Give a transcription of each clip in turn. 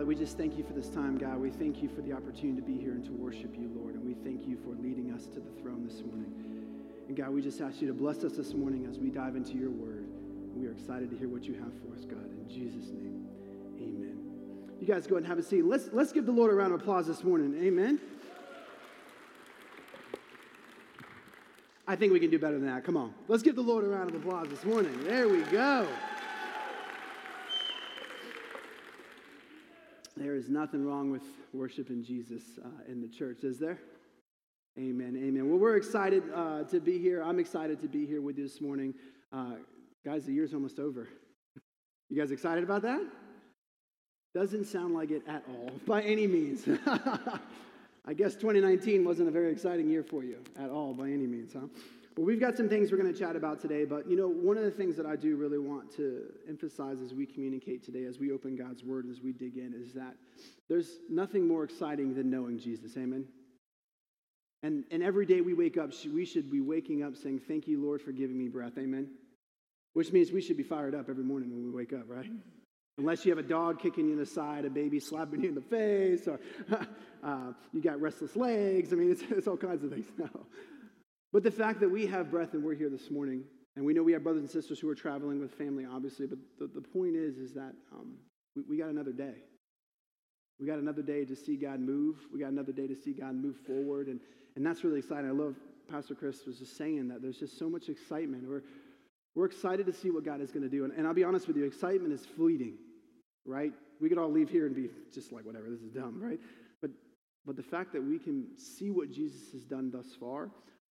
Father, we just thank you for this time, God. We thank you for the opportunity to be here and to worship you, Lord. And we thank you for leading us to the throne this morning. And God, we just ask you to bless us this morning as we dive into your word. We are excited to hear what you have for us, God. In Jesus' name, amen. You guys go ahead and have a seat. Let's, let's give the Lord a round of applause this morning. Amen. I think we can do better than that. Come on. Let's give the Lord a round of applause this morning. There we go. There is nothing wrong with worshiping Jesus uh, in the church, is there? Amen. Amen. Well, we're excited uh, to be here. I'm excited to be here with you this morning. Uh, guys, the year's almost over. You guys excited about that? Doesn't sound like it at all, by any means. I guess 2019 wasn't a very exciting year for you at all, by any means, huh? Well, we've got some things we're going to chat about today, but you know, one of the things that I do really want to emphasize as we communicate today, as we open God's Word, as we dig in, is that there's nothing more exciting than knowing Jesus. Amen. And, and every day we wake up, we should be waking up saying, Thank you, Lord, for giving me breath. Amen. Which means we should be fired up every morning when we wake up, right? Unless you have a dog kicking you in the side, a baby slapping you in the face, or uh, you got restless legs. I mean, it's, it's all kinds of things. No. But the fact that we have breath and we're here this morning, and we know we have brothers and sisters who are traveling with family, obviously, but the, the point is, is that um, we, we got another day. We got another day to see God move. We got another day to see God move forward. And, and that's really exciting. I love Pastor Chris was just saying that there's just so much excitement. We're, we're excited to see what God is going to do. And, and I'll be honest with you, excitement is fleeting, right? We could all leave here and be just like, whatever, this is dumb, right? But, but the fact that we can see what Jesus has done thus far,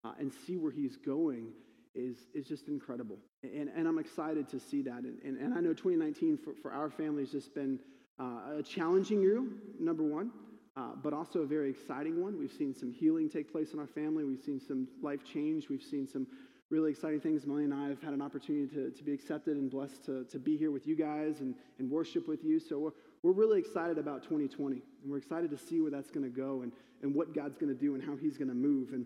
uh, and see where he's going is, is just incredible. And, and I'm excited to see that. And, and, and I know 2019 for, for our family has just been uh, a challenging year, number one, uh, but also a very exciting one. We've seen some healing take place in our family. We've seen some life change. We've seen some really exciting things. Molly and I have had an opportunity to, to be accepted and blessed to, to be here with you guys and, and worship with you. So we're, we're really excited about 2020. And we're excited to see where that's going to go and, and what God's going to do and how he's going to move. And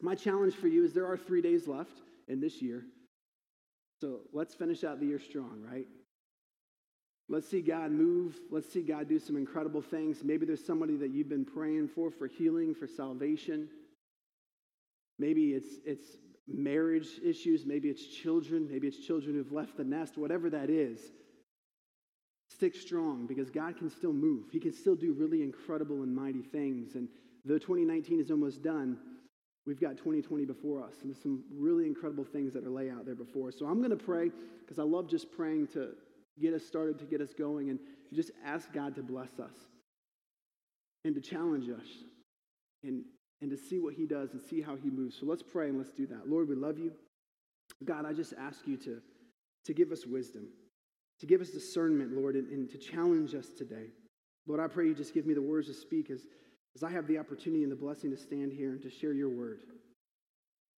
my challenge for you is there are three days left in this year. So let's finish out the year strong, right? Let's see God move. Let's see God do some incredible things. Maybe there's somebody that you've been praying for for healing, for salvation. Maybe it's it's marriage issues, maybe it's children, maybe it's children who've left the nest, whatever that is. Stick strong because God can still move. He can still do really incredible and mighty things. And though 2019 is almost done, We've got 2020 before us, and there's some really incredible things that are laid out there before. So I'm going to pray because I love just praying to get us started, to get us going, and just ask God to bless us and to challenge us and, and to see what He does and see how He moves. So let's pray and let's do that. Lord, we love you. God, I just ask you to, to give us wisdom, to give us discernment, Lord, and, and to challenge us today. Lord, I pray you just give me the words to speak as as I have the opportunity and the blessing to stand here and to share your word.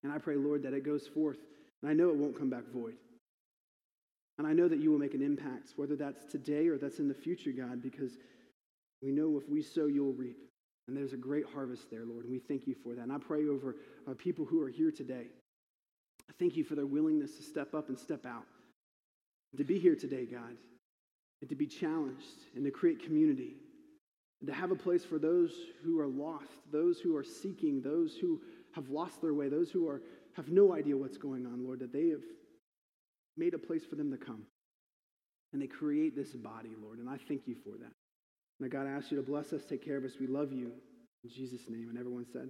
And I pray, Lord, that it goes forth. And I know it won't come back void. And I know that you will make an impact, whether that's today or that's in the future, God, because we know if we sow, you'll reap. And there's a great harvest there, Lord, and we thank you for that. And I pray over our people who are here today. I thank you for their willingness to step up and step out, to be here today, God, and to be challenged and to create community and to have a place for those who are lost, those who are seeking, those who have lost their way, those who are, have no idea what's going on, Lord, that they have made a place for them to come. And they create this body, Lord, and I thank you for that. And God, I ask you to bless us, take care of us. We love you. In Jesus' name. And everyone said,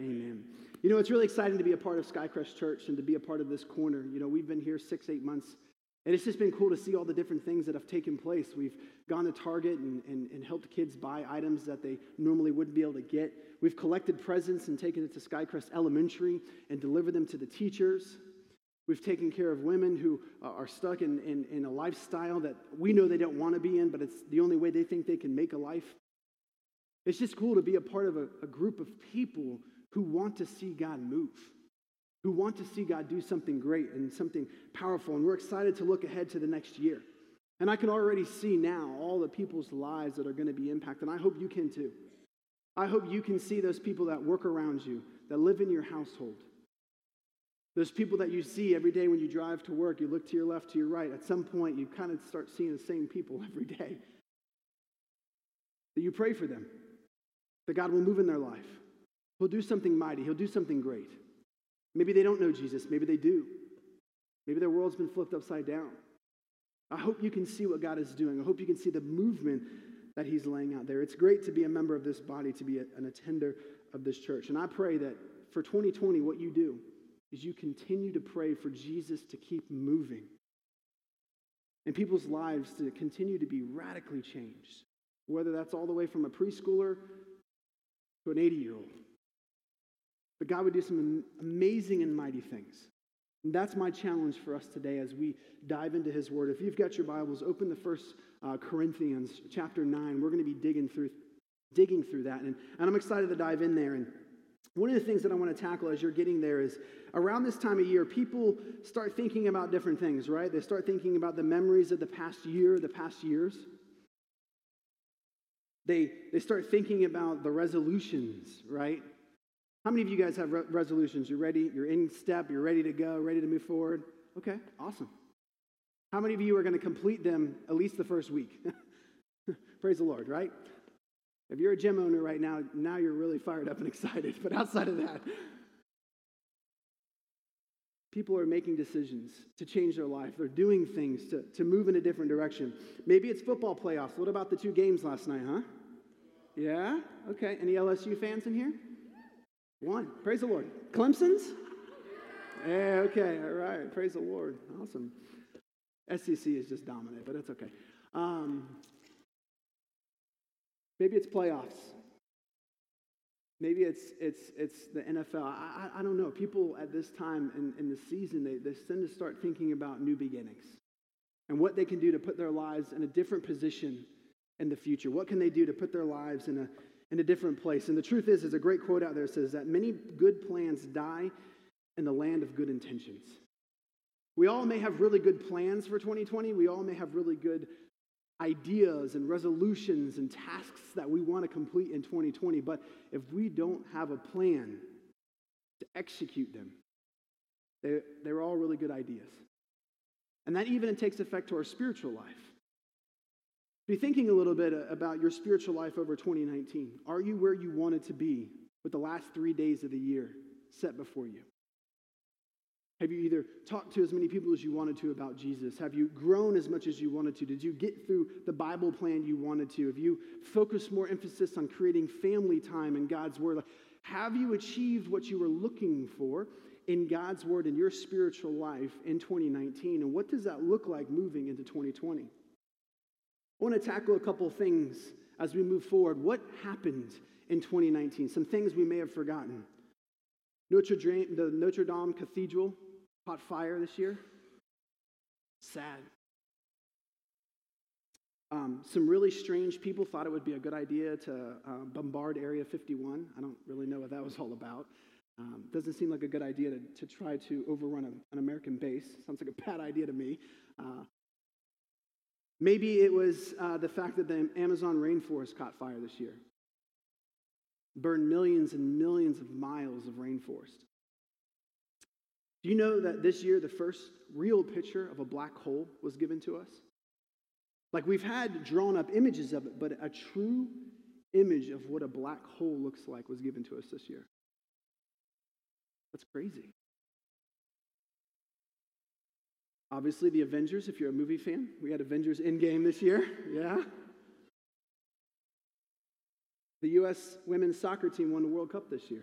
Amen. You know, it's really exciting to be a part of Skycrest Church and to be a part of this corner. You know, we've been here six, eight months and it's just been cool to see all the different things that have taken place. We've gone to Target and, and, and, helped kids buy items that they normally wouldn't be able to get. We've collected presents and taken it to Skycrest Elementary and delivered them to the teachers. We've taken care of women who are stuck in, in, in a lifestyle that we know they don't want to be in, but it's the only way they think they can make a life. It's just cool to be a part of a, a group of people who want to see God move who want to see God do something great and something powerful. And we're excited to look ahead to the next year. And I can already see now all the people's lives that are going to be impacted. And I hope you can too. I hope you can see those people that work around you, that live in your household. Those people that you see every day when you drive to work, you look to your left, to your right. At some point, you kind of start seeing the same people every day. that you pray for them, that God will move in their life. He'll do something mighty, He'll do something great. Maybe they don't know Jesus, maybe they do. Maybe their world's been flipped upside down. I hope you can see what God is doing. I hope you can see the movement that He's laying out there. It's great to be a member of this body, to be a, an attender of this church. And I pray that for 2020, what you do is you continue to pray for Jesus to keep moving and people's lives to continue to be radically changed, whether that's all the way from a preschooler to an 80 year old. But God would do some amazing and mighty things. That's my challenge for us today as we dive into His Word. If you've got your Bibles, open the first uh, Corinthians chapter 9. We're going to be digging through, digging through that. And, and I'm excited to dive in there. And one of the things that I want to tackle as you're getting there is around this time of year, people start thinking about different things, right? They start thinking about the memories of the past year, the past years. They, they start thinking about the resolutions, right? How many of you guys have re- resolutions? You're ready, you're in step, you're ready to go, ready to move forward? Okay, awesome. How many of you are going to complete them at least the first week? Praise the Lord, right? If you're a gym owner right now, now you're really fired up and excited. But outside of that, people are making decisions to change their life. They're doing things to, to move in a different direction. Maybe it's football playoffs. What about the two games last night, huh? Yeah? Okay. Any LSU fans in here? One. Praise the Lord. Clemson's? Yeah, okay. All right. Praise the Lord. Awesome. SEC is just dominant, but that's okay. Um, Maybe it's playoffs. Maybe it's, it's, it's the NFL. I, I, I don't know. People at this time in, in the season, they, they tend to start thinking about new beginnings and what they can do to put their lives in a different position in the future. What can they do to put their lives in a, in a different place? And the truth is, there's a great quote out there that says that many good plans die in the land of good intentions. We all may have really good plans for 2020. We all may have really good ideas and resolutions and tasks that we want to complete in 2020, but if we don't have a plan to execute them, they, they're all really good ideas. And that even takes effect to our spiritual life. Be thinking a little bit uh, about your spiritual life over 2019. Are you where you wanted to be with the last three days of the year set before you? Have you either talked to as many people as you wanted to about Jesus? Have you grown as much as you wanted to? Did you get through the Bible plan you wanted to? Have you focused more emphasis on creating family time in God's Word? Have you achieved what you were looking for in God's Word in your spiritual life in 2019? And what does that look like moving into 2020? I want to tackle a couple things as we move forward. What happened in 2019? Some things we may have forgotten. Notre Dame, the Notre Dame Cathedral caught fire this year. Sad. Um, some really strange people thought it would be a good idea to uh, bombard Area 51. I don't really know what that was all about. Um, doesn't seem like a good idea to, to try to overrun a, an American base. Sounds like a bad idea to me. Uh, maybe it was uh, the fact that the Amazon rainforest caught fire this year, burned millions and millions of miles of rainforest. Do you know that this year the first real picture of a black hole was given to us? Like we've had drawn up images of it, but a true image of what a black hole looks like was given to us this year. That's crazy. Obviously, the Avengers, if you're a movie fan, we had Avengers Endgame this year. Yeah. The U.S. women's soccer team won the World Cup this year.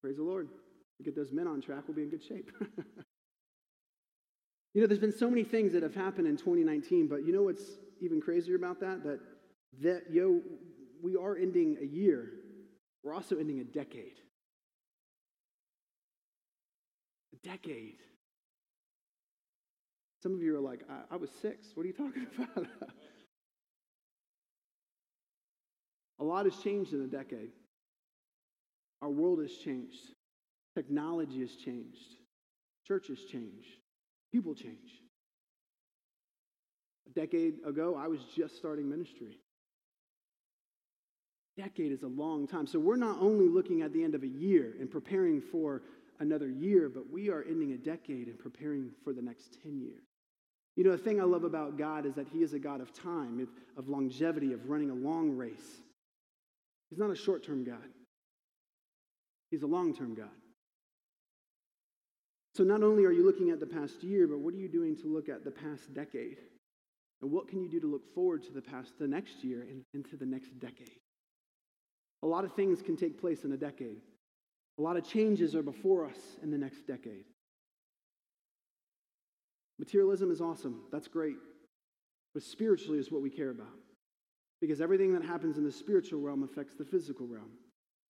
Praise the Lord. We get those men on track, we'll be in good shape. you know, there's been so many things that have happened in 2019, but you know what's even crazier about that? That that yo, we are ending a year. We're also ending a decade. A decade. Some of you are like, I, I was six. What are you talking about? a lot has changed in a decade. Our world has changed. Technology has changed. Churches change. People change. A decade ago, I was just starting ministry. A Decade is a long time. So we're not only looking at the end of a year and preparing for another year, but we are ending a decade and preparing for the next 10 years. You know, the thing I love about God is that He is a God of time, of longevity, of running a long race. He's not a short term God, He's a long term God. So not only are you looking at the past year, but what are you doing to look at the past decade? And what can you do to look forward to the past, the next year, and into the next decade? A lot of things can take place in a decade. A lot of changes are before us in the next decade. Materialism is awesome. That's great. But spiritually is what we care about. Because everything that happens in the spiritual realm affects the physical realm.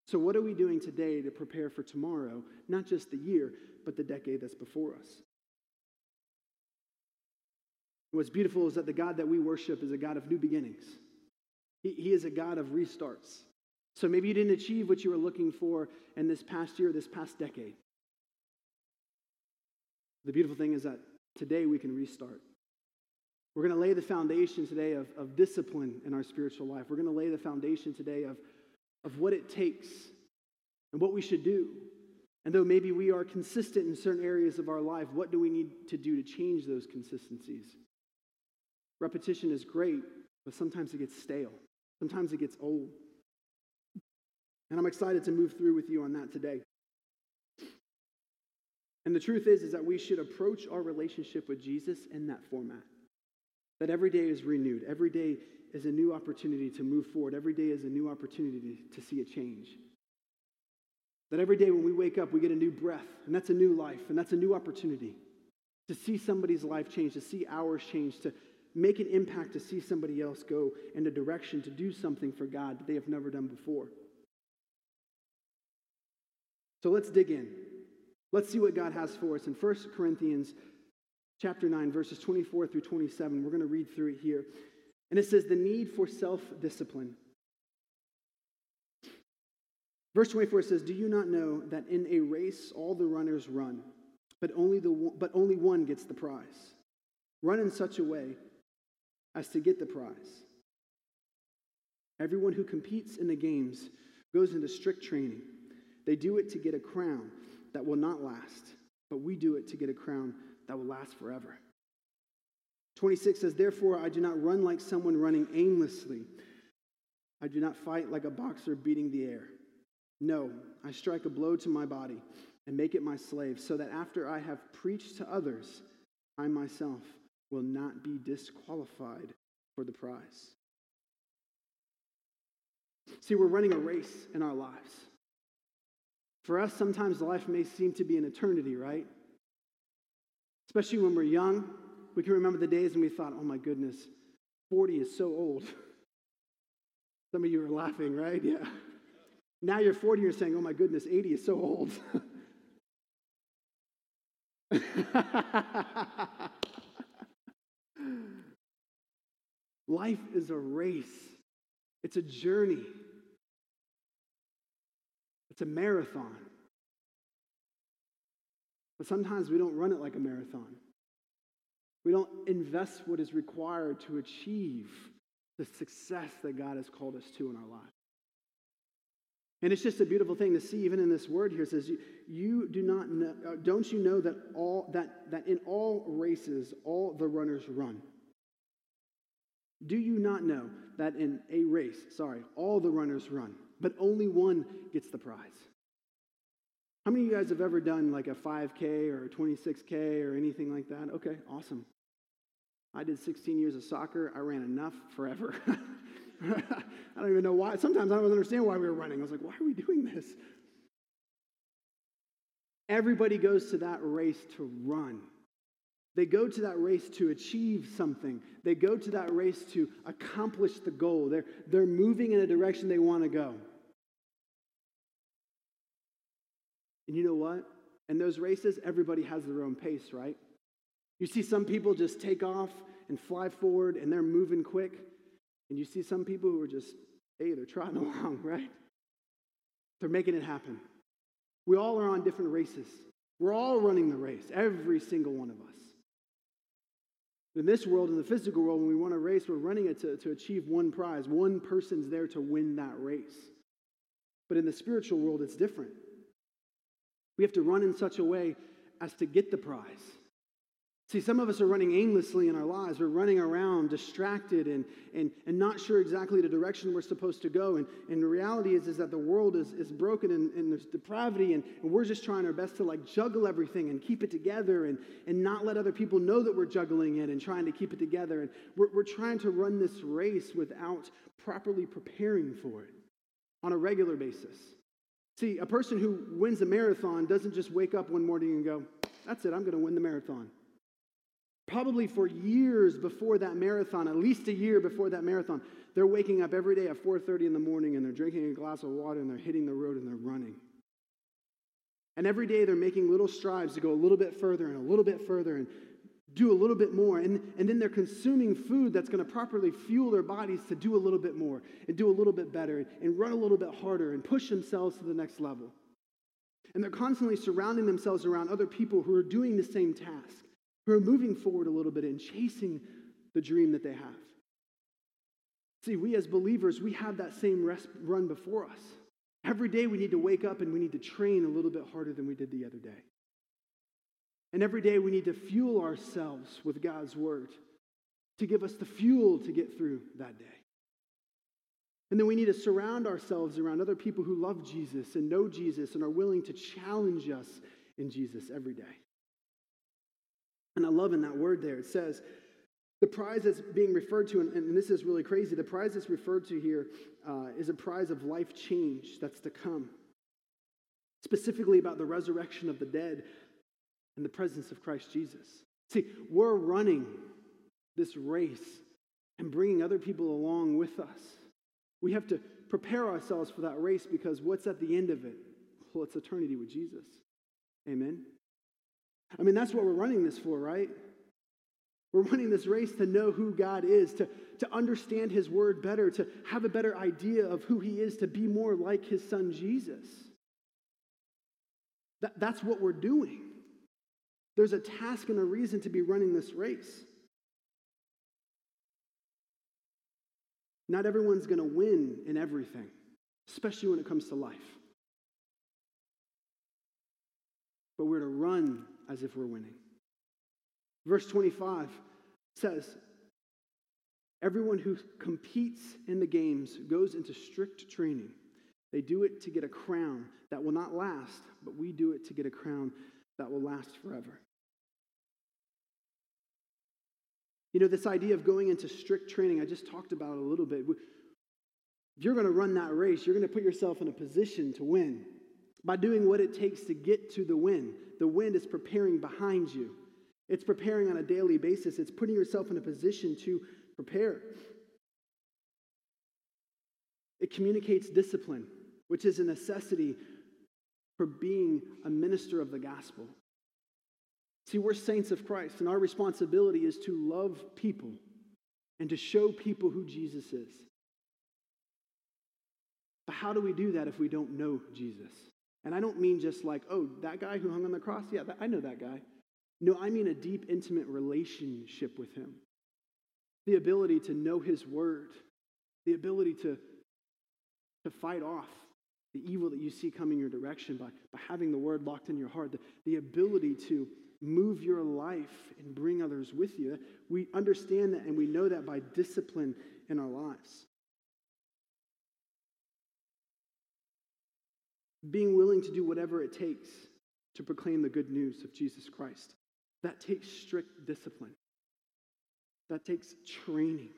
So, what are we doing today to prepare for tomorrow, not just the year, but the decade that's before us? What's beautiful is that the God that we worship is a God of new beginnings. He, he is a God of restarts. So maybe you didn't achieve what you were looking for in this past year, this past decade. The beautiful thing is that today we can restart. We're going to lay the foundation today of, of discipline in our spiritual life. We're going to lay the foundation today of, of what it takes and what we should do. And though maybe we are consistent in certain areas of our life, what do we need to do to change those consistencies? Repetition is great, but sometimes it gets stale. Sometimes it gets old. And I'm excited to move through with you on that today. And the truth is, is that we should approach our relationship with Jesus in that format. That every day is renewed. Every day is a new opportunity to move forward. Every day is a new opportunity to, see a change. That every day when we wake up, we get a new breath, and that's a new life, and that's a new opportunity to see somebody's life change, to see ours change, to make an impact, to see somebody else go in a direction to do something for God that they have never done before. So let's dig in. Let's see what God has for us. In 1 Corinthians chapter 9, verses 24 through 27, we're going to read through it here. And it says, The need for self discipline. Verse 24 says, Do you not know that in a race all the runners run, but only, the, but only one gets the prize? Run in such a way as to get the prize. Everyone who competes in the games goes into strict training. They do it to get a crown that will not last, but we do it to get a crown that will last forever. 26 says, Therefore, I do not run like someone running aimlessly. I do not fight like a boxer beating the air. No, I strike a blow to my body and make it my slave, so that after I have preached to others, I myself will not be disqualified for the prize. See, we're running a race in our lives. For us, sometimes life may seem to be an eternity, right? Especially when we're young. We can remember the days when we thought, oh my goodness, 40 is so old. Some of you are laughing, right? Yeah. Now you're 40, you're saying, oh my goodness, 80 is so old. Life is a race, it's a journey. It's a marathon. But sometimes we don't run it like a marathon. We don't invest what is required to achieve the success that God has called us to in our lives. And it's just a beautiful thing to see, even in this word here. Says, "You, you do not know, uh, don't you know that all that that in all races all the runners run? Do you not know that in a race, sorry, all the runners run, but only one gets the prize. How many of you guys have ever done like a 5K or a 26K or anything like that? Okay, awesome. I did 16 years of soccer. I ran enough forever. I don't even know why. Sometimes I don't understand why we were running. I was like, why are we doing this? Everybody goes to that race to run. They go to that race to achieve something. They go to that race to accomplish the goal. They're, they're moving in a direction they want to go. And you know what? In those races, everybody has their own pace, right? You see some people just take off and fly forward and they're moving quick. And you see some people who are just, hey, they're trotting along, right? They're making it happen. We all are on different races. We're all running the race, every single one of us. In this world, in the physical world, when we run a race, we're running it to, to achieve one prize. One person's there to win that race. But in the spiritual world, it's different. We have to run in such a way as to get the prize. See, some of us are running aimlessly in our lives. We're running around distracted and, and, and not sure exactly the direction we're supposed to go. And, and the reality is, is that the world is, is broken and, and there's depravity, and, and we're just trying our best to like juggle everything and keep it together and, and not let other people know that we're juggling it and trying to keep it together. And we're, we're trying to run this race without properly preparing for it on a regular basis. See, a person who wins a marathon doesn't just wake up one morning and go, That's it, I'm going to win the marathon probably for years before that marathon, at least a year before that marathon, they're waking up every day at 4:30 in the morning and they're drinking a glass of water and they're hitting the road and they're running. And every day they're making little strides to go a little bit further and a little bit further and do a little bit more. And, and then they're consuming food that's going to properly fuel their bodies to do a little bit more and do a little bit better and, and run a little bit harder and push themselves to the next level. And they're constantly surrounding themselves around other people who are doing the same task who are moving forward a little bit and chasing the dream that they have. See, we as believers, we have that same run before us. Every day we need to wake up and we need to train a little bit harder than we did the other day. And every day we need to fuel ourselves with God's word to give us the fuel to get through that day. And then we need to surround ourselves around other people who love Jesus and know Jesus and are willing to challenge us in Jesus every day. And I love in that word there, it says, the prize that's being referred to, and, and this is really crazy, the prize that's referred to here uh, is a prize of life change that's to come, specifically about the resurrection of the dead and the presence of Christ Jesus. See, we're running this race and bringing other people along with us. We have to prepare ourselves for that race because what's at the end of it? Well, it's eternity with Jesus. Amen. I mean, that's what we're running this for, right? We're running this race to know who God is, to, to understand His word better, to have a better idea of who He is, to be more like His Son Jesus. That, that's what we're doing. There's a task and a reason to be running this race. Not everyone's going to win in everything, especially when it comes to life. But we're to run as if we're winning. Verse 25 says, Everyone who competes in the games goes into strict training. They do it to get a crown that will not last, but we do it to get a crown that will last forever. You know, this idea of going into strict training, I just talked about a little bit. If you're going to run that race, you're going to put yourself in a position to win by doing what it takes to get to the win. The wind is preparing behind you. It's preparing on a daily basis. It's putting yourself in a position to prepare. It communicates discipline, which is a necessity for being a minister of the gospel. See, we're saints of Christ, and our responsibility is to love people and to show people who Jesus is. But how do we do that if we don't know Jesus? And I don't mean just like, oh, that guy who hung on the cross? Yeah, that, I know that guy. No, I mean a deep, intimate relationship with him. The ability to know his word, the ability to, to fight off the evil that you see coming your direction by, by having the word locked in your heart, the, the ability to move your life and bring others with you. We understand that and we know that by discipline in our lives. Being willing to do whatever it takes to proclaim the good news of Jesus Christ. That takes strict discipline, that takes training.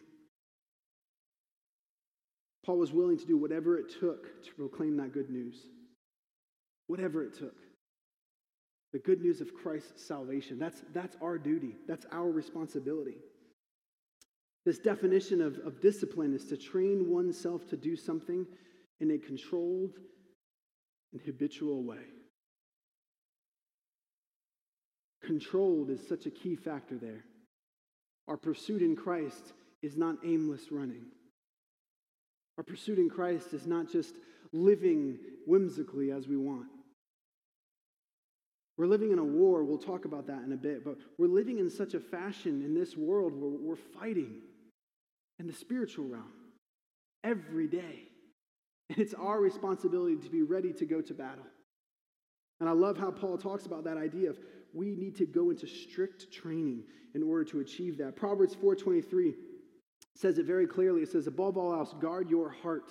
Paul was willing to do whatever it took to proclaim that good news. Whatever it took. The good news of Christ's salvation. That's, that's our duty, that's our responsibility. This definition of, of discipline is to train oneself to do something in a controlled and habitual way. Controlled is such a key factor there. Our pursuit in Christ is not aimless running. Our pursuit in Christ is not just living whimsically as we want. We're living in a war. We'll talk about that in a bit. But we're living in such a fashion in this world where we're fighting in the spiritual realm every day. And it's our responsibility to be ready to go to battle. And I love how Paul talks about that idea of we need to go into strict training in order to achieve that. Proverbs 4:23 says it very clearly. It says, above all else, guard your heart.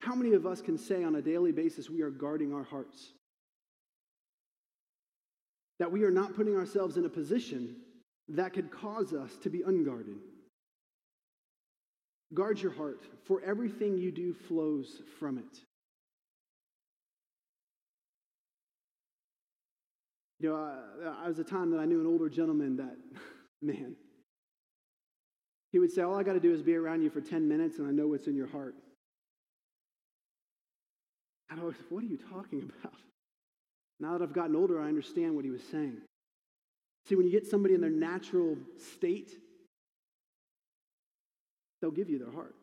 How many of us can say on a daily basis we are guarding our hearts? That we are not putting ourselves in a position that could cause us to be unguarded. Guard your heart, for everything you do flows from it. You know, uh, I was a time that I knew an older gentleman that, man, he would say, All I got to do is be around you for 10 minutes and I know what's in your heart. And I was, what are you talking about? Now that I've gotten older, I understand what he was saying. See, when you get somebody in their natural state, they'll give you their heart.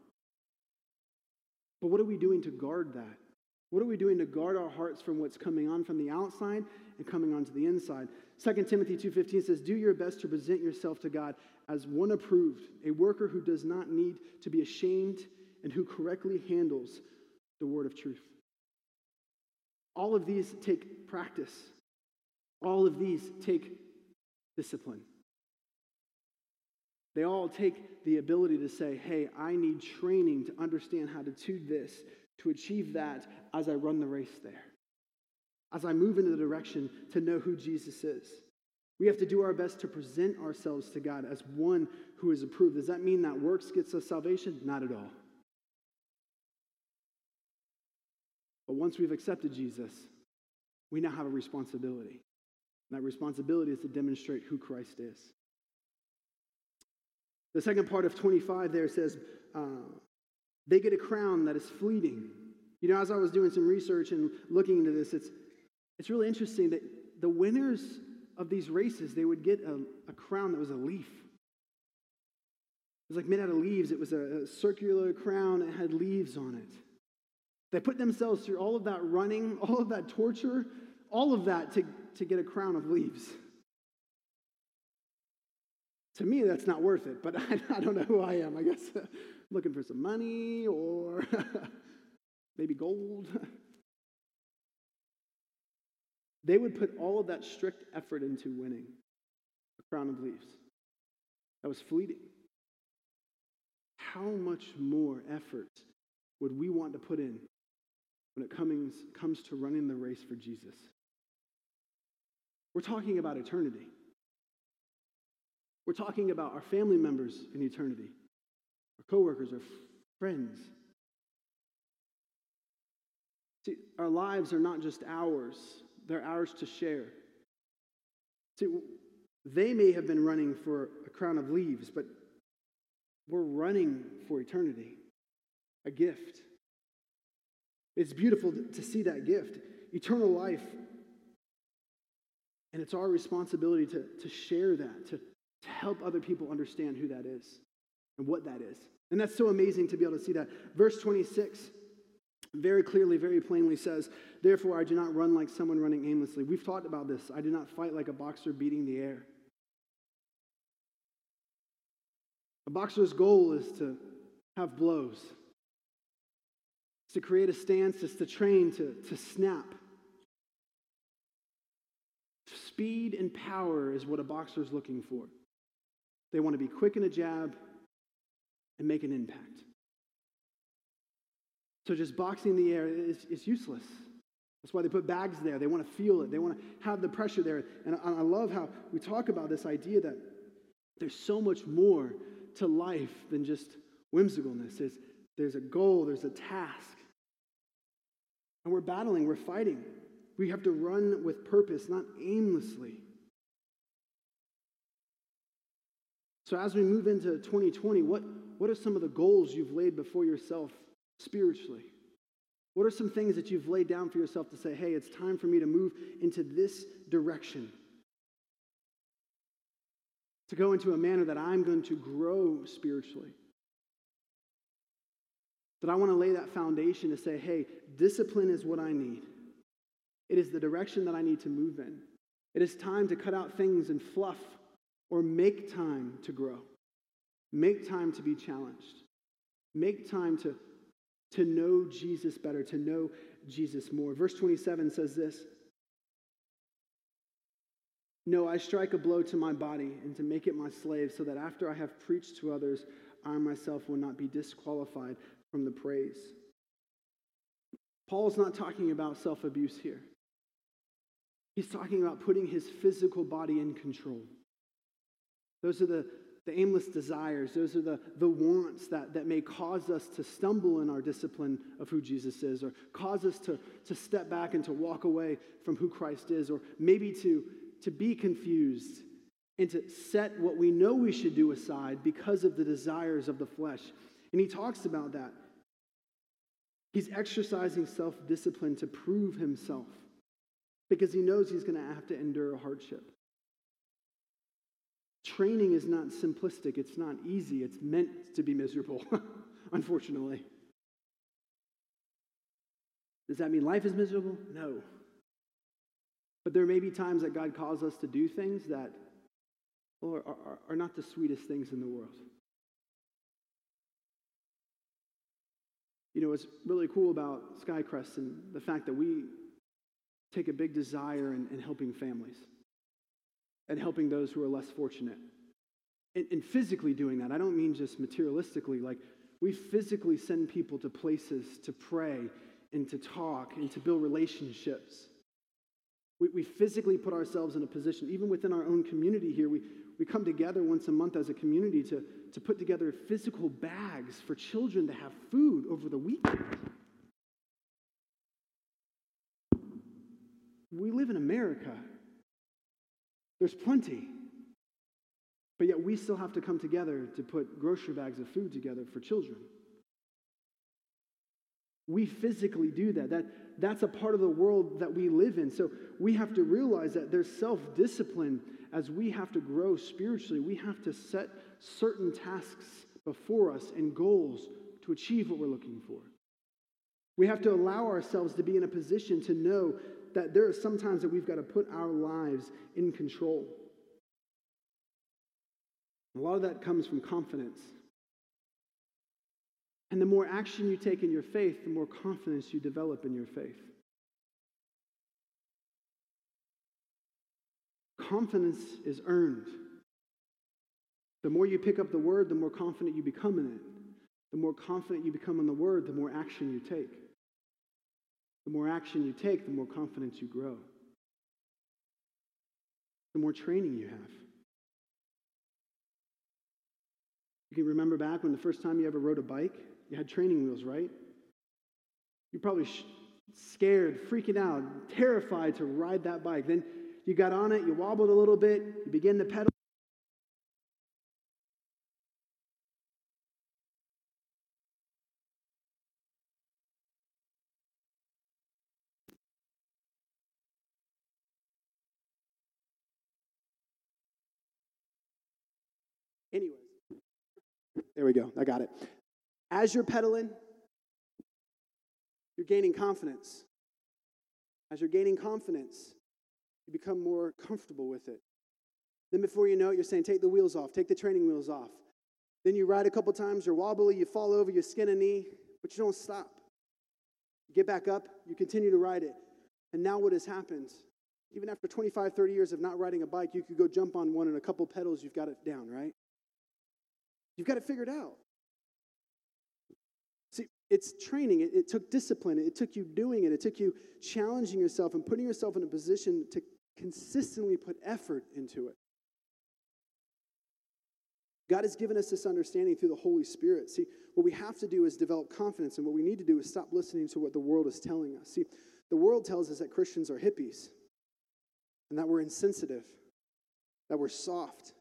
But what are we doing to guard that? What are we doing to guard our hearts from what's coming on from the outside and coming onto the inside? 2 Timothy 2:15 says, "Do your best to present yourself to God as one approved, a worker who does not need to be ashamed and who correctly handles the word of truth." All of these take practice. All of these take discipline. They all take the ability to say, hey, I need training to understand how to do this, to achieve that as I run the race there. As I move in the direction to know who Jesus is. We have to do our best to present ourselves to God as one who is approved. Does that mean that works gets us salvation? Not at all. But once we've accepted Jesus, we now have a responsibility. And that responsibility is to demonstrate who Christ is. The second part of 25 there says, uh, they get a crown that is fleeting. You know, as I was doing some research and looking into this, it's, it's really interesting that the winners of these races, they would get a, a crown that was a leaf. It was like made out of leaves. It was a, a circular crown. It had leaves on it. They put themselves through all of that running, all of that torture, all of that to, to get a crown of leaves. To me, that's not worth it, but I, I don't know who I am. I guess uh, looking for some money or maybe gold. they would put all of that strict effort into winning a crown of leaves. That was fleeting. How much more effort would we want to put in when it comes, comes to running the race for Jesus. We're talking about eternity. We're talking about our family members in eternity, our coworkers, our friends. See, our lives are not just ours, they're ours to share. See, they may have been running for a crown of leaves, but we're running for eternity, a gift. It's beautiful to see that gift, eternal life. And it's our responsibility to, to share that, to, to help other people understand who that is and what that is. And that's so amazing to be able to see that. Verse 26 very clearly, very plainly says, Therefore, I do not run like someone running aimlessly. We've talked about this. I do not fight like a boxer beating the air. A boxer's goal is to have blows, it's to create a stance, it's to train to, to snap. Speed and power is what a boxer is looking for. They want to be quick in a jab and make an impact. So just boxing the air is, is useless. That's why they put bags there. They want to feel it. They want to have the pressure there. And I, love how we talk about this idea that there's so much more to life than just whimsicalness. There's, there's a goal, there's a task. And we're battling, we're fighting. We have to run with purpose, not aimlessly. So, as we move into 2020, what, what are some of the goals you've laid before yourself spiritually? What are some things that you've laid down for yourself to say, hey, it's time for me to move into this direction? To go into a manner that I'm going to grow spiritually. That I want to lay that foundation to say, hey, discipline is what I need. It is the direction that I need to move in. It is time to cut out things and fluff or make time to grow. Make time to be challenged. Make time to, to know Jesus better, to know Jesus more. Verse 27 says this No, I strike a blow to my body and to make it my slave, so that after I have preached to others, I myself will not be disqualified from the praise. Paul's not talking about self abuse here. He's talking about putting his physical body in control. Those are the, the aimless desires, those are the, the wants that, that may cause us to stumble in our discipline of who Jesus is, or cause us to, to step back and to walk away from who Christ is, or maybe to, to be confused and to set what we know we should do aside because of the desires of the flesh. And he talks about that. He's exercising self discipline to prove himself because he knows he's going to have to endure a hardship. Training is not simplistic, it's not easy, it's meant to be miserable, unfortunately. Does that mean life is miserable? No. But there may be times that God calls us to do things that oh, are, are, are not the sweetest things in the world. You know, what's really cool about Skycrest and the fact that we take a big desire in, in helping families and helping those who are less fortunate. And, and physically doing that, I don't mean just materialistically, like we physically send people to places to pray and to talk and to build relationships. We, we physically put ourselves in a position, even within our own community here, we, we come together once a month as a community to, to put together physical bags for children to have food over the weekend. We live in America. There's plenty. But yet we still have to come together to put grocery bags of food together for children. We physically do that. that. That's a part of the world that we live in. So we have to realize that there's self discipline as we have to grow spiritually. We have to set certain tasks before us and goals to achieve what we're looking for. We have to allow ourselves to be in a position to know that there are some times that we've got to put our lives in control. A lot of that comes from confidence. And the more action you take in your faith, the more confidence you develop in your faith. Confidence is earned. The more you pick up the word, the more confident you become in it. The more confident you become in the word, the more action you take. The more action you take, the more confidence you grow. The more training you have. You can remember back when the first time you ever rode a bike, you had training wheels, right? You're probably sh- scared, freaking out, terrified to ride that bike. Then you got on it, you wobbled a little bit, you begin to pedal. There we go. I got it. As you're pedaling, you're gaining confidence. As you're gaining confidence, you become more comfortable with it. Then before you know it, you're saying, take the wheels off, take the training wheels off. Then you ride a couple times, you're wobbly, you fall over, you skin a knee, but you don't stop. You get back up, you continue to ride it. And now what has happened? Even after 25, 30 years of not riding a bike, you could go jump on one and a couple pedals, you've got it down, right? You've got it figured out. See, it's training. It, it, took discipline. It took you doing it. It took you challenging yourself and putting yourself in a position to consistently put effort into it. God has given us this understanding through the Holy Spirit. See, what we have to do is develop confidence, and what we need to do is stop listening to what the world is telling us. See, the world tells us that Christians are hippies, and that we're insensitive, that we're soft,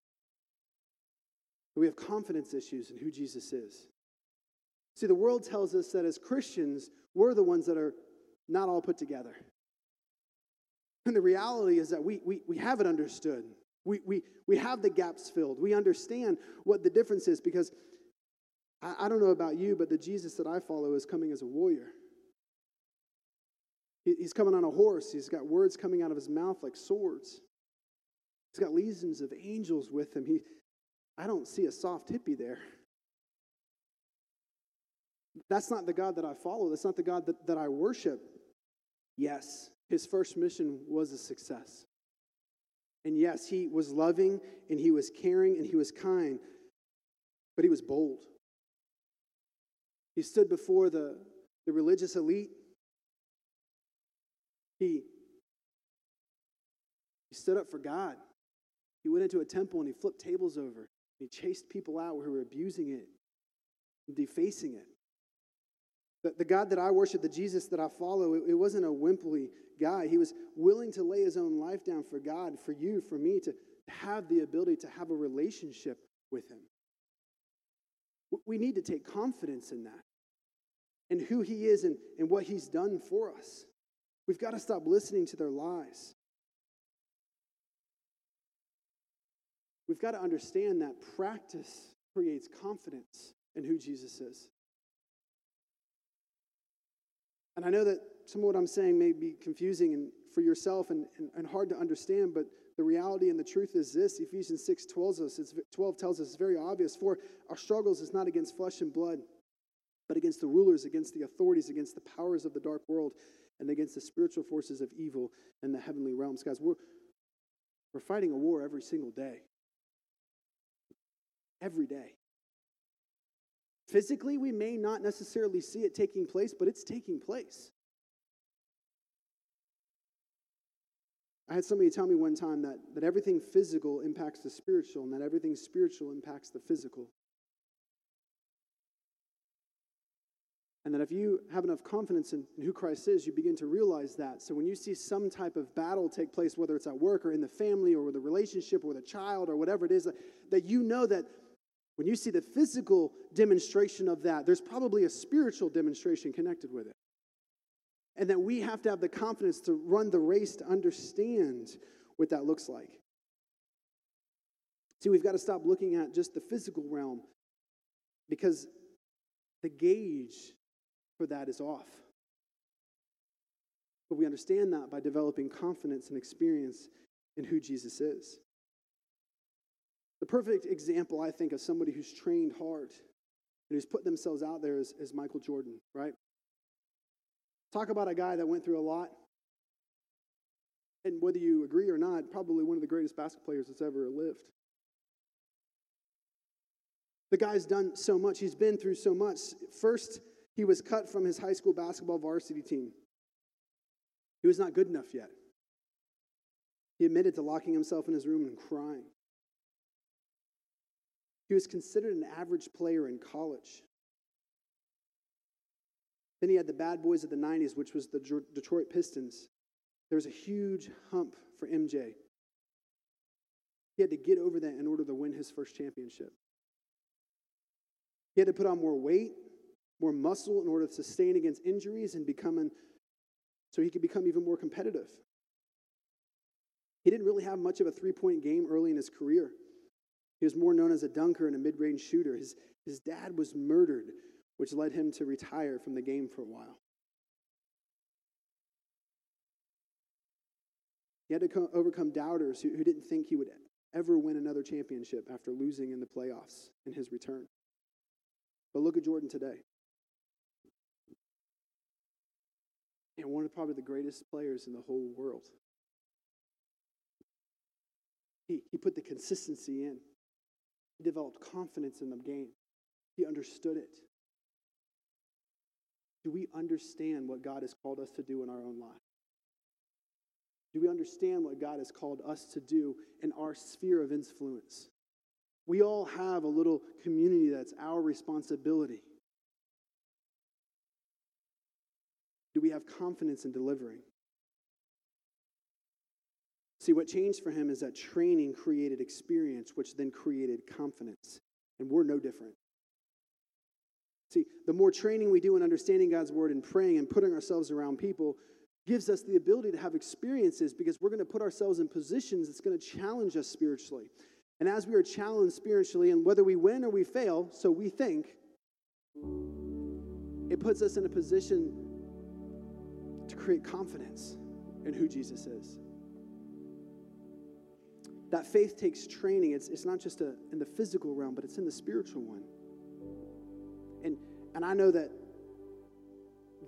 we have confidence issues in who Jesus is. See, the world tells us that as Christians, we're the ones that are not all put together. And the reality is that we, we, we have it understood. We, we, we have the gaps filled. We understand what the difference is because I, I don't know about you, but the Jesus that I follow is coming as a warrior. He, he's coming on a horse. He's got words coming out of his mouth like swords. He's got legions of angels with him. He, I don't see a soft hippie there. That's not the God that I follow. That's not the God that, that I worship. Yes, his first mission was a success. And yes, he was loving and he was caring and he was kind, but he was bold. He stood before the, the religious elite. He, he stood up for God. He went into a temple and he flipped tables over. He chased people out who were abusing it defacing it. The, the God that I worship, the Jesus that I follow, it, it wasn't a wimply guy. He was willing to lay his own life down for God, for you, for me, to have the ability to have a relationship with him. We need to take confidence in that and who he is and, and what he's done for us. We've got to stop listening to their lies. We've got to understand that practice creates confidence in who Jesus is. And I know that some of what I'm saying may be confusing and for yourself and, and, and hard to understand, but the reality and the truth is this Ephesians 6 tells us, it's, 12 tells us it's very obvious. For our struggles is not against flesh and blood, but against the rulers, against the authorities, against the powers of the dark world, and against the spiritual forces of evil in the heavenly realms. Guys, we're, we're fighting a war every single day. Every day. Physically, we may not necessarily see it taking place, but it's taking place. I had somebody tell me one time that, that everything physical impacts the spiritual, and that everything spiritual impacts the physical. And that if you have enough confidence in, in, who Christ is, you begin to realize that. So when you see some type of battle take place, whether it's at work or in the family or with a relationship or with a child or whatever it is, that, that you know that when you see the physical demonstration of that, there's probably a spiritual demonstration connected with it. And that we have to have the confidence to run the race to understand what that looks like. See, we've got to stop looking at just the physical realm because the gauge for that is off. But we understand that by developing confidence and experience in who Jesus is. The perfect example, I think, of somebody who's trained hard and who's put themselves out there is, is Michael Jordan, right? Talk about a guy that went through a lot. And whether you agree or not, probably one of the greatest basketball players that's ever lived. The guy's done so much, he's been through so much. First, he was cut from his high school basketball varsity team. He was not good enough yet. He admitted to locking himself in his room and crying. He was considered an average player in college. Then he had the bad boys of the 90s, which was the Detroit Pistons. There was a huge hump for MJ. He had to get over that in order to win his first championship. He had to put on more weight, more muscle in order to sustain against injuries and becoming so he could become even more competitive. He didn't really have much of a three point game early in his career. He was more known as a dunker and a mid range shooter. His, his dad was murdered, which led him to retire from the game for a while. He had to co- overcome doubters who, who didn't think he would ever win another championship after losing in the playoffs in his return. But look at Jordan today. And one of probably the greatest players in the whole world. He, he put the consistency in. He developed confidence in the game. He understood it. Do we understand what God has called us to do in our own life? Do we understand what God has called us to do in our sphere of influence? We all have a little community that's our responsibility. Do we have confidence in delivering? See, what changed for him is that training created experience, which then created confidence. And we're no different. See, the more training we do in understanding God's word and praying and putting ourselves around people gives us the ability to have experiences because we're going to put ourselves in positions that's going to challenge us spiritually. And as we are challenged spiritually, and whether we win or we fail, so we think, it puts us in a position to create confidence in who Jesus is. That faith takes training. It's, it's not just a, in the physical realm, but it's in the spiritual one. And, and I know that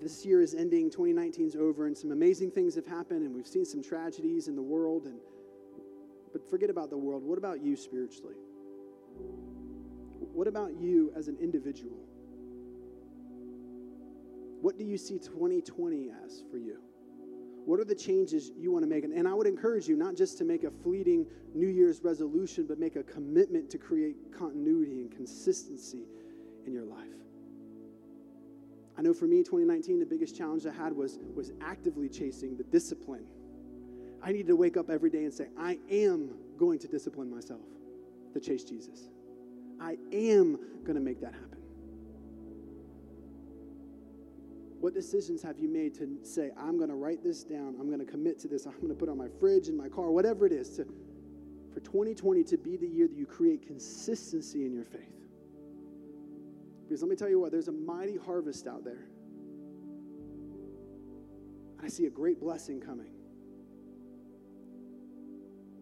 this year is ending, 2019 is over, and some amazing things have happened, and we've seen some tragedies in the world. And, But forget about the world. What about you spiritually? What about you as an individual? What do you see 2020 as for you? What are the changes you want to make? And I would encourage you not just to make a fleeting New Year's resolution, but make a commitment to create continuity and consistency in your life. I know for me, 2019, the biggest challenge I had was, was actively chasing the discipline. I needed to wake up every day and say, I am going to discipline myself to chase Jesus. I am going to make that happen. What decisions have you made to say, I'm going to write this down, I'm going to commit to this, I'm going to put on my fridge, in my car, whatever it is, to, for 2020 to be the year that you create consistency in your faith? Because let me tell you what, there's a mighty harvest out there. And I see a great blessing coming.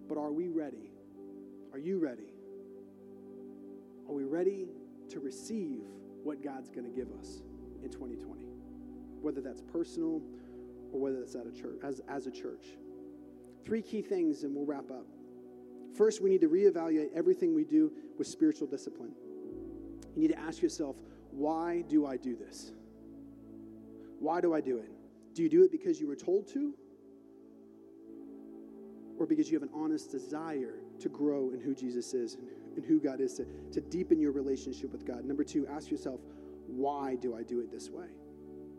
But are we ready? Are you ready? Are we ready to receive what God's going to give us in 2020? Whether that's personal or whether that's at a church, as, as a church. Three key things, and we'll wrap up. First, we need to reevaluate everything we do with spiritual discipline. You need to ask yourself, why do I do this? Why do I do it? Do you do it because you were told to? Or because you have an honest desire to grow in who Jesus is and, who God is, to, to deepen your relationship with God? Number two, ask yourself, why do I do it this way?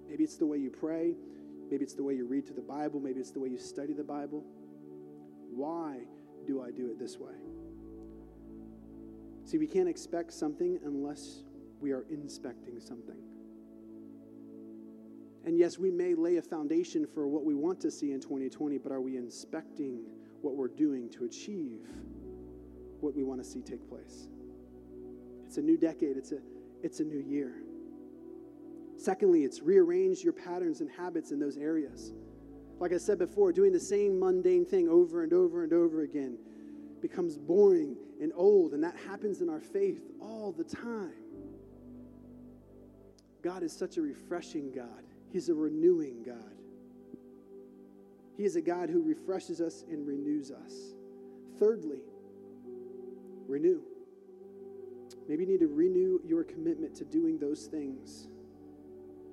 Maybe it's the way you pray. Maybe it's the way you read to the Bible. Maybe it's the way you study the Bible. Why do I do it this way? See, we can't expect something unless we are inspecting something. And yes, we may lay a foundation for what we want to see in 2020, but are we inspecting what we're doing to achieve what we want to see take place? It's a new decade, it's a, it's a new year. Secondly, it's rearrange your patterns and habits in those areas. Like I said before, doing the same mundane thing over and over and over again becomes boring and old, and that happens in our faith all the time. God is such a refreshing God, He's a renewing God. He is a God who refreshes us and renews us. Thirdly, renew. Maybe you need to renew your commitment to doing those things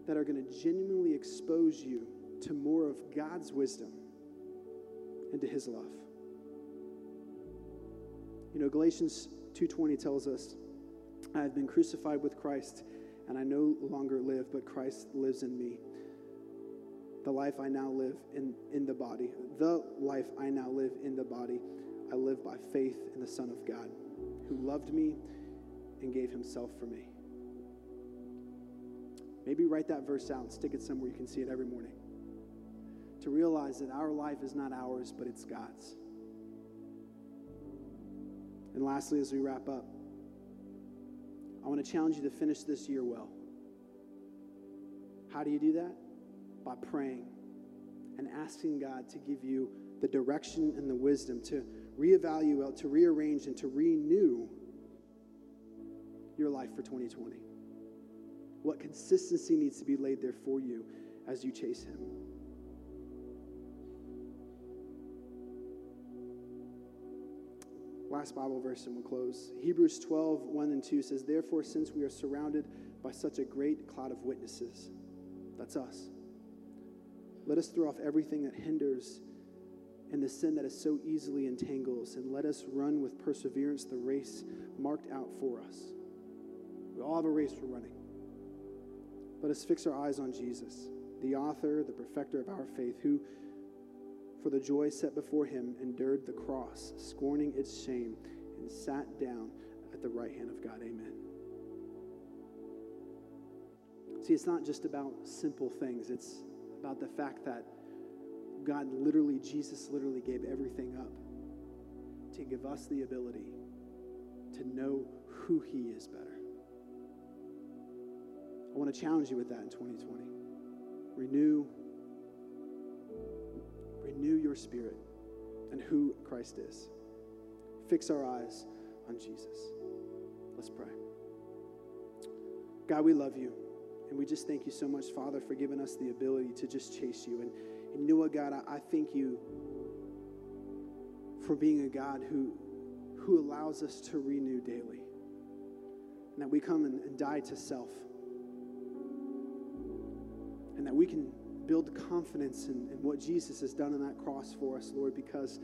that are going to genuinely expose you to more of God's wisdom and to his love. You know, Galatians 2:20 tells us, I have been crucified with Christ, and I no longer live, but Christ lives in me. The life I now live in, in the body, the life I now live in the body, I live by faith in the Son of God, who loved me and gave himself for me. Maybe write that verse out and stick it somewhere you can see it every morning. To realize that our life is not ours, but it's God's. And lastly, as we wrap up, I want to challenge you to finish this year well. How do you do that? By praying and asking God to give you the direction and the wisdom to reevaluate, to rearrange, and to renew your life for 2020. What consistency needs to be laid there for you as you chase Him? Last Bible verse, and we'll close. Hebrews 12, 1 and 2 says, Therefore, since we are surrounded by such a great cloud of witnesses, that's us, let us throw off everything that hinders and the sin that is so easily entangles, and let us run with perseverance the race marked out for us. We all have a race we're running. Let us fix our eyes on Jesus, the author, the perfecter of our faith, who for the joy set before him, endured the cross, scorning its shame, and sat down at the right hand of God. Amen. See, it's not just about simple things, it's about the fact that God literally, Jesus literally gave everything up to give us the ability to know who he is better. I want to challenge you with that in 2020. Renew renew your spirit and who Christ is. Fix our eyes on Jesus. Let's pray. God, we love you. And we just thank you so much, Father, for giving us the ability to just chase you. And, and you know what, God, I, I thank you for being a God who, who allows us to renew daily. And that we come and, and die to self. And that we can build confidence in, in what Jesus has done on that cross for us, Lord, because,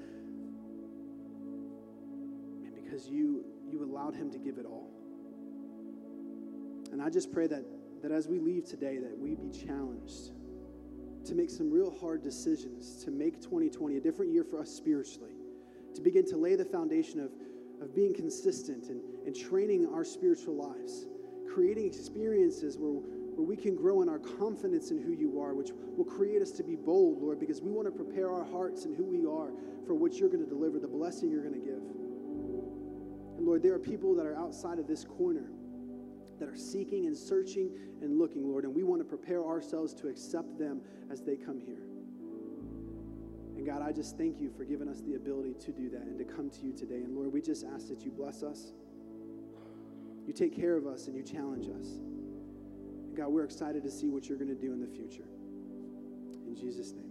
because you, you allowed him to give it all. And I just pray that, that as we leave today, that we be challenged to make some real hard decisions, to make 2020 a different year for us spiritually, to begin to lay the foundation of, of being consistent and, and training our spiritual lives, creating experiences where, where we can grow in our confidence in who you are, which will create us to be bold, Lord, because we want to prepare our hearts and who we are for what you're going to deliver, the blessing you're going to give. And Lord, there are people that are outside of this corner that are seeking and searching and looking, Lord, and we want to prepare ourselves to accept them as they come here. And God, I just thank you for giving us the ability to do that and to come to you today. And Lord, we just ask that you bless us. You take care of us and you challenge us. God, we're excited to see what you're going to do in the future. In Jesus' name.